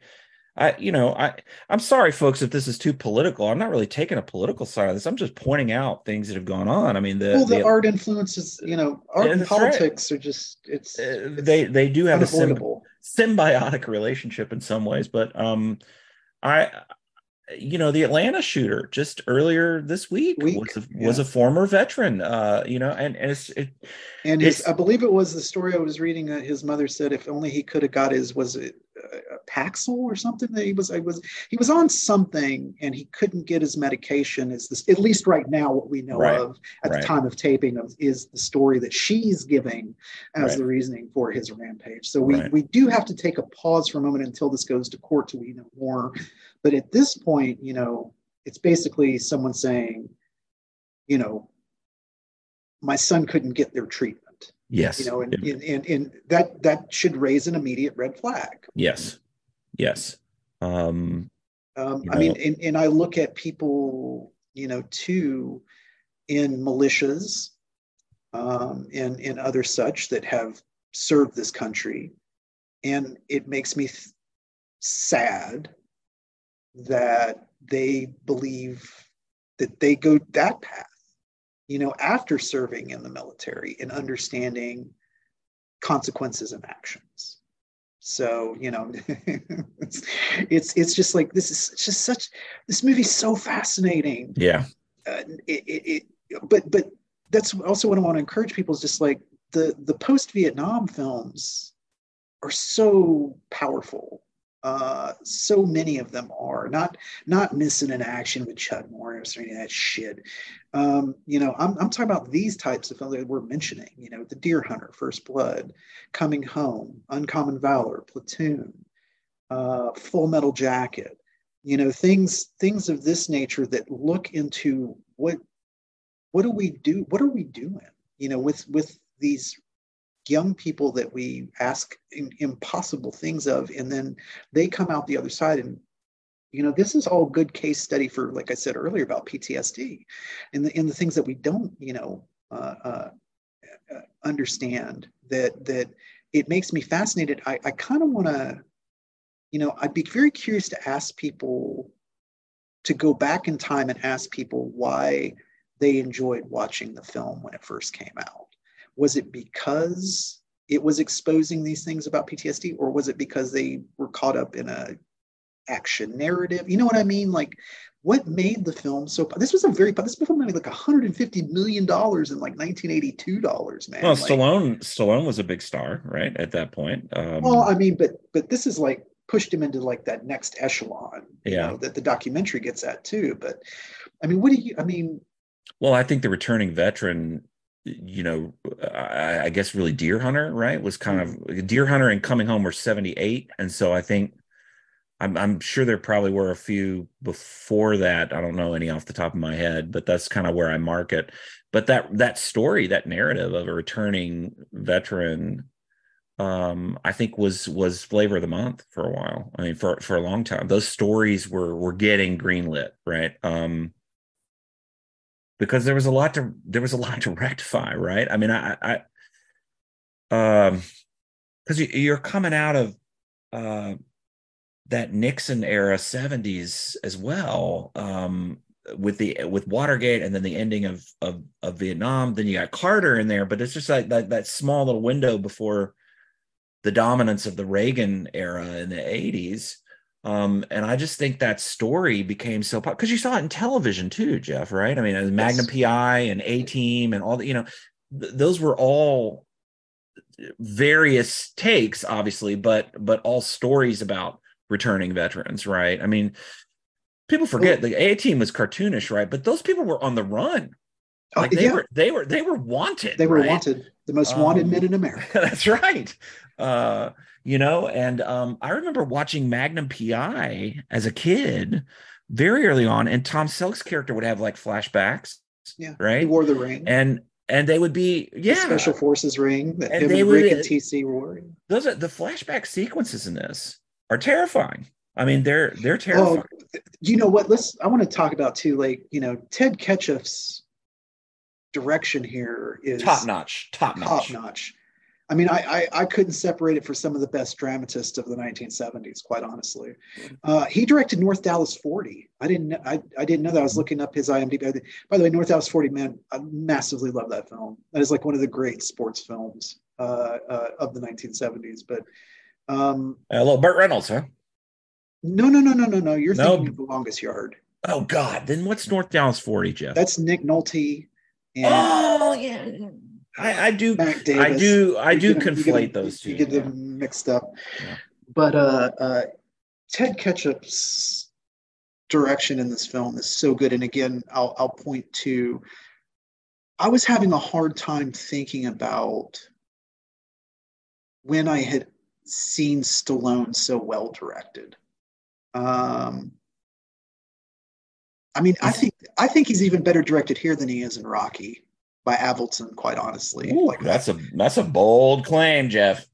I you know I I'm sorry, folks, if this is too political. I'm not really taking a political side of this. I'm just pointing out things that have gone on. I mean, the, well, the, the- art influences, you know, art and that's right. politics are just, it's, uh, it's they they do have a sym- symbiotic relationship in some ways, but um, I you know the Atlanta shooter just earlier this week, Week, was a, was a former veteran. Uh, you know, and, and it's it, And his, It's- I believe it was the story I was reading. Uh, his mother said if only he could have got his was it uh, Paxil or something that he was. I was he was on something and he couldn't get his medication. Is this at least right now what we know Right, of at right. the time of taping of is the story that she's giving as Right. the reasoning for his rampage. So we we do have to take a pause for a moment until this goes to court till we know more. But at this point, you know, it's basically someone saying, you know, my son couldn't get their treatment. Yes. You know, and, and, and, and that that should raise an immediate red flag. Yes. Yes. Um, um, I mean, and, and I look at people, you know, too, in militias um, and, and other such that have served this country. And it makes me th- sad that they believe that they go that path, you know, after serving in the military and understanding consequences and actions. So you know, it's, it's it's just like this is just such this movie's so fascinating. Yeah. Uh, it, it, it, but but that's also what I want to encourage people is just like the the post Vietnam films are so powerful uh, so many of them are not not Missing in Action with Chuck Norris or any of that shit. Um, you know, I'm, I'm talking about these types of films that we're mentioning. You know, The Deer Hunter, First Blood, Coming Home, Uncommon Valor, Platoon, uh, Full Metal Jacket. You know, things things of this nature that look into what what do we do? What are we doing? You know, with with these young people that we ask impossible things of and then they come out the other side and you know this is all good case study for like i said earlier about ptsd and the, and the things that we don't you know uh, uh, uh understand that that it makes me fascinated. I, I kind of want to you know i'd be very curious to ask people to go back in time and ask people why they enjoyed watching the film when it first came out was it because it was exposing these things about PTSD, or was it because they were caught up in a action narrative? You know what I mean? Like, what made the film so? This was a very this film made like 150 million dollars in like 1982 dollars, man. Well, like, Stallone Stallone was a big star, right? At that point. Um, well, I mean, but but this is like pushed him into like that next echelon, you yeah. know, that the documentary gets at too. But I mean, what do you? I mean, well, I think the returning veteran you know, I, I, guess really Deer Hunter, right? Was kind of mm-hmm. Deer Hunter and Coming Home were 78. And so I think I'm, I'm sure there probably were a few before that. I don't know any off the top of my head, but that's kind of where I mark it. But that that story, that narrative of a returning veteran, um, I think was was flavor of the month for a while. I mean, for for a long time, those stories were were getting greenlit, right? Um, because there was a lot to there was a lot to rectify, right? I mean, I, I um, because you're coming out of uh that Nixon era 70s as well, um, with the with Watergate and then the ending of of of Vietnam. Then you got Carter in there, but it's just like that that small little window before the dominance of the Reagan era in the 80s. Um, and I just think that story became so popular because you saw it in television too, Jeff, right? I mean, yes. Magnum PI and A Team and all the, you know, th- those were all various takes, obviously, but but all stories about returning veterans, right? I mean, people forget the A Team was cartoonish, right? But those people were on the run. Oh, like they yeah. were they were they were wanted. They were right? wanted, the most wanted um, men in America. That's right. Uh, you know, and um, I remember watching Magnum PI as a kid very early on, and Tom Selleck's character would have like flashbacks. Yeah, right. He wore the ring, and and they would be yeah the special forces ring that and they and would, Rick and TC wore. Those are the flashback sequences in this are terrifying. I mean, they're they're terrifying. Oh, you know what? Let's. I want to talk about too. Like you know, Ted Kotcheff's direction here is top notch, top notch, top notch. I mean, I, I, I couldn't separate it for some of the best dramatists of the 1970s, quite honestly. Uh, he directed North Dallas 40. I didn't I, I didn't know that. I was looking up his IMDb. By the way, North Dallas 40, man, I massively love that film. That is like one of the great sports films uh, uh, of the 1970s. But um, a little Burt Reynolds, huh? No, no, no, no, no, no. You're no. thinking of the longest yard. Oh God! Then what's North Dallas 40, Jeff? That's Nick Nolte. And, oh yeah I, I do. I do. I do conflate those two. You get them mixed up. Yeah. But uh, uh, Ted Kotcheff's direction in this film is so good. And again, I'll, I'll point to. I was having a hard time thinking about when I had seen Stallone so well directed. Um, I mean, I think I think he's even better directed here than he is in Rocky. By Avildsen, quite honestly. Ooh, like that's a that's a bold claim, Jeff.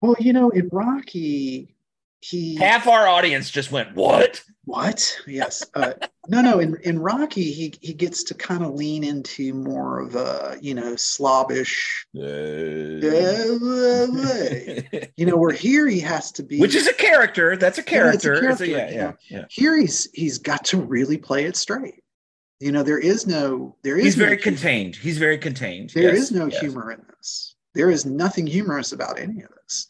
Well, you know, in Rocky, he half our audience just went, "What? What? Yes. Uh, no, no. In in Rocky, he he gets to kind of lean into more of a you know slobbish. Uh, you know, where here he has to be, which is a character. That's a character. Yeah, a character, yeah, yeah, yeah. Here he's he's got to really play it straight. You know, there is no there is He's no very humor. contained. He's very contained. There Yes, is no yes. humor in this. There is nothing humorous about any of this.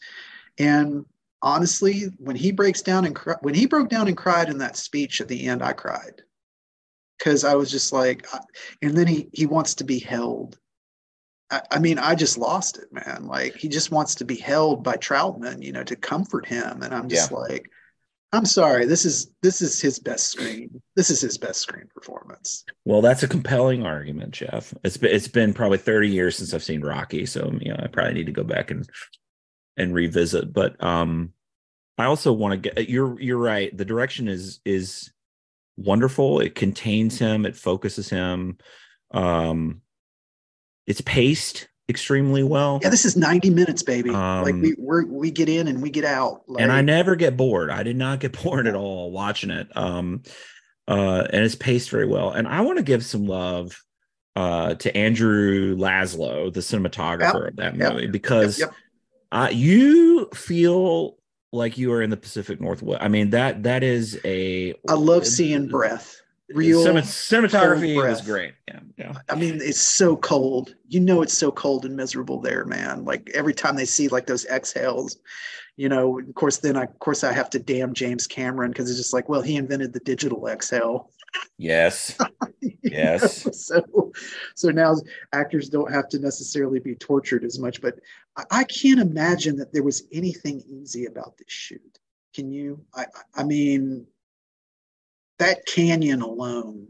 And honestly, when he breaks down and cry, when he broke down and cried in that speech at the end, I cried because I was just like, I- and then he he wants to be held. I, I mean, I just lost it, man. Like he just wants to be held by Troutman, you know, to comfort him, and I'm just like. I'm sorry. This is this is his best screen. This is his best screen performance. Well, that's a compelling argument, Jeff. It's been it's been probably 30 years since I've seen Rocky, so you know I probably need to go back and and revisit. But um, I also want to get you're you're right. The direction is is wonderful. It contains him. It focuses him. Um, it's paced extremely well. Yeah, this is 90 minutes, baby. like Um, we we we get in and we get out. Like, and I never get bored. I did not get bored at all watching it. Um, uh, and it's paced very well. And I want to give some love uh to Andrew Laszlo, the cinematographer of that yep, movie, because yep. uh, you feel like you are in the Pacific Northwest. I mean that that is a I love seeing breath. Real. Cine- cinematography was great. Yeah, yeah. I mean, it's so cold. You know, it's so cold and miserable there, man. Like every time they see like those exhales, you know. Of course, then I, of course, I have to damn James Cameron because it's just like, well, he invented the digital exhale. Yes. Yes. know? So, so now actors don't have to necessarily be tortured as much. But I, I can't imagine that there was anything easy about this shoot. Can you? I- I mean, that canyon alone.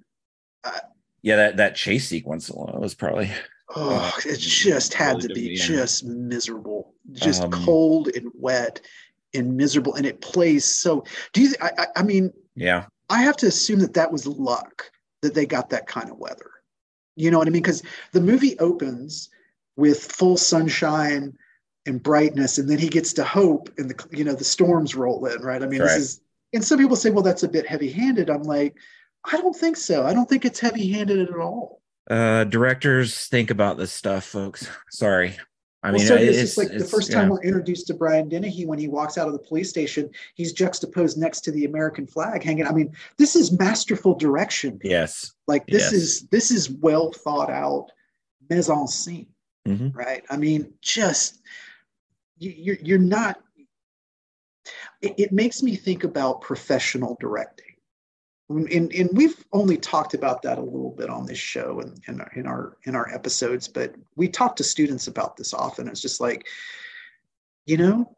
Yeah, that that chase sequence alone was probably Oh, Uh, it just had to be just miserable, just Um, cold and wet and miserable, and it plays so. Do you? I, I, I mean, yeah. I have to assume that that was luck that they got that kind of weather. You know what I mean? Because the movie opens with full sunshine and brightness, and then he gets to hope, and the you know the storms roll in. Right? I mean, Right. this is. And some people say, well, that's a bit heavy-handed. I'm like, I don't think so. I don't think it's heavy-handed at all. uh directors think about this stuff folks sorry i well, mean so it's, it's like the it's- first time yeah. we're introduced to Brian Dennehy when he walks out of the police station, he's juxtaposed next to the American flag hanging. I mean, this is masterful direction. yes Like this Yes. is this is well thought out mise en scene, Mhm. right? I mean, just you, you're you're not. It, it makes me think about professional directing. And, and we've only talked about that a little bit on this show and in, our, in our in our episodes, but we talk to students about this often. It's just like, you know,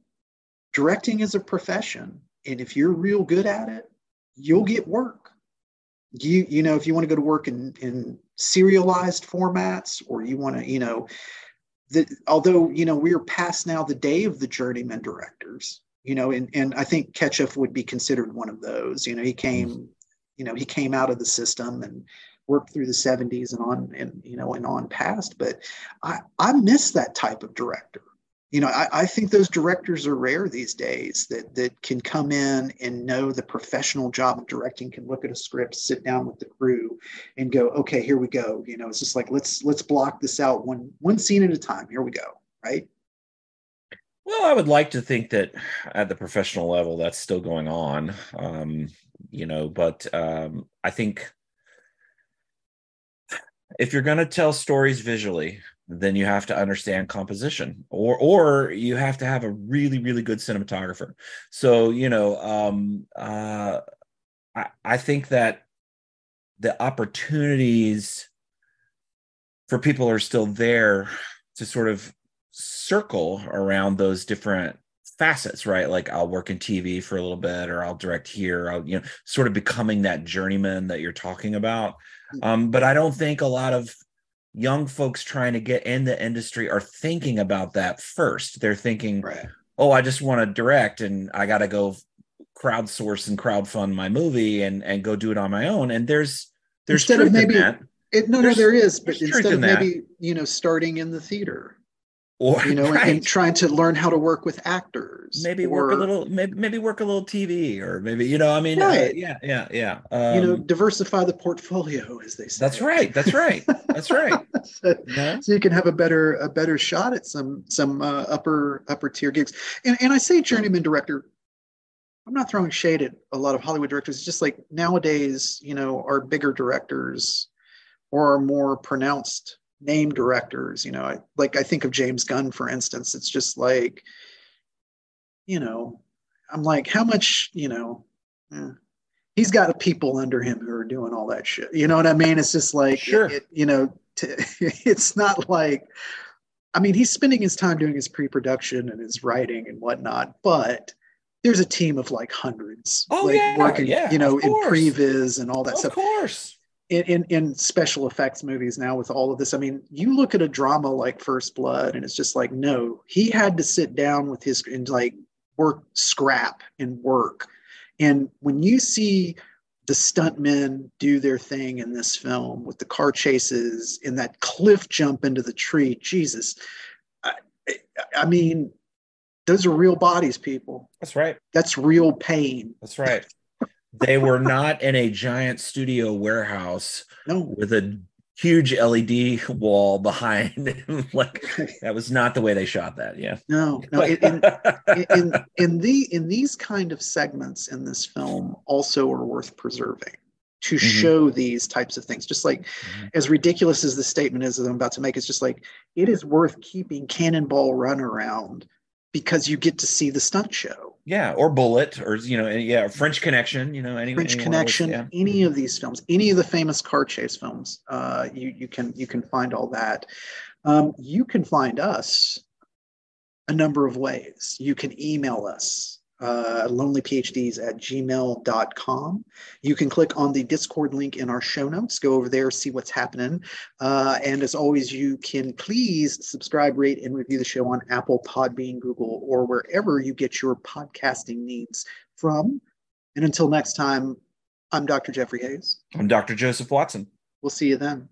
directing is a profession, and if you're real good at it, you'll get work. You you know, if you want to go to work in in serialized formats, or you want to, you know, that although you know we're past now the day of the journeyman directors, you know, and and I think Kotcheff would be considered one of those. You know, he came, mm-hmm. you know, he came out of the system and worked through the 70s and on and you know and on past. But I I miss that type of director. You know, I, I think those directors are rare these days that that can come in and know the professional job of directing, can look at a script, sit down with the crew, and go, okay, here we go. You know, it's just like let's let's block this out one one scene at a time. Here we go, right? Well i would like to think that at the professional level that's still going on um you know but um i think if you're going to tell stories visually then you have to understand composition or or you have to have a really really good cinematographer. So you know um uh i i think that the opportunities for people are still there to sort of circle around those different facets right like i'll work in tv for a little bit or i'll direct here i'll you know sort of becoming that journeyman that you're talking about um, but i don't think a lot of young folks trying to get in the industry are thinking about that first they're thinking Right. oh i just want to direct and i got to go crowdsource and crowdfund my movie and and go do it on my own and there's there's Instead of maybe- that. It, no, no, there is, but instead of in that. maybe you know starting in the theater, or you know, and- right. and, trying to learn how to work with actors, maybe work a little maybe maybe work a little tv or maybe you know i mean uh, Right. yeah yeah yeah um, you know, diversify the portfolio, as they say. that's right that's right that's right so, you so you can have a better a better shot at some some uh, upper upper tier gigs. And and I say journeyman director. I'm not throwing shade at a lot of Hollywood directors. It's just like nowadays, you know, our bigger directors or more pronounced name directors, you know, I, like I think of James Gunn, for instance. It's just like, you know, I'm like, how much, you know, eh, he's got people under him who are doing all that shit. You know what I mean? It's just like, Sure. it, you know, to, it's not like, I mean, he's spending his time doing his pre-production and his writing and whatnot, but there's a team of like hundreds, Oh, like yeah, working, yeah, you know, in previs and all that of stuff of course in, in in special effects movies now with all of this. I mean, you look at a drama like First Blood, and it's just like, no, he had to sit down with his and like work, scrap and work. And when you see the stuntmen do their thing in this film with the car chases and that cliff jump into the tree, Jesus, I, I mean, those are real bodies, people. that's right That's real pain. that's right they were not in a giant studio warehouse No, with a huge led wall behind them. like that was not the way they shot that yeah no, no. it- in, in in the in these kind of segments in this film also are worth preserving to Mhm. show these types of things just like Mhm. as ridiculous as the statement is that i'm about to make it's just like it is worth keeping cannonball run around because you get to see the stunt show yeah or Bullitt or you know yeah french connection you know any french any one of those, connection yeah. any of these films any of the famous car chase films uh, you you can you can find all that. Um, you can find us a number of ways. You can email us uh, lonelyphds at gmail.com you can click on the discord link in our show notes go over there see what's happening uh, and as always you can please subscribe rate and review the show on apple podbean google or wherever you get your podcasting needs from and until next time, I'm Dr. Jeffrey Hayes. i'm dr joseph watson We'll see you then.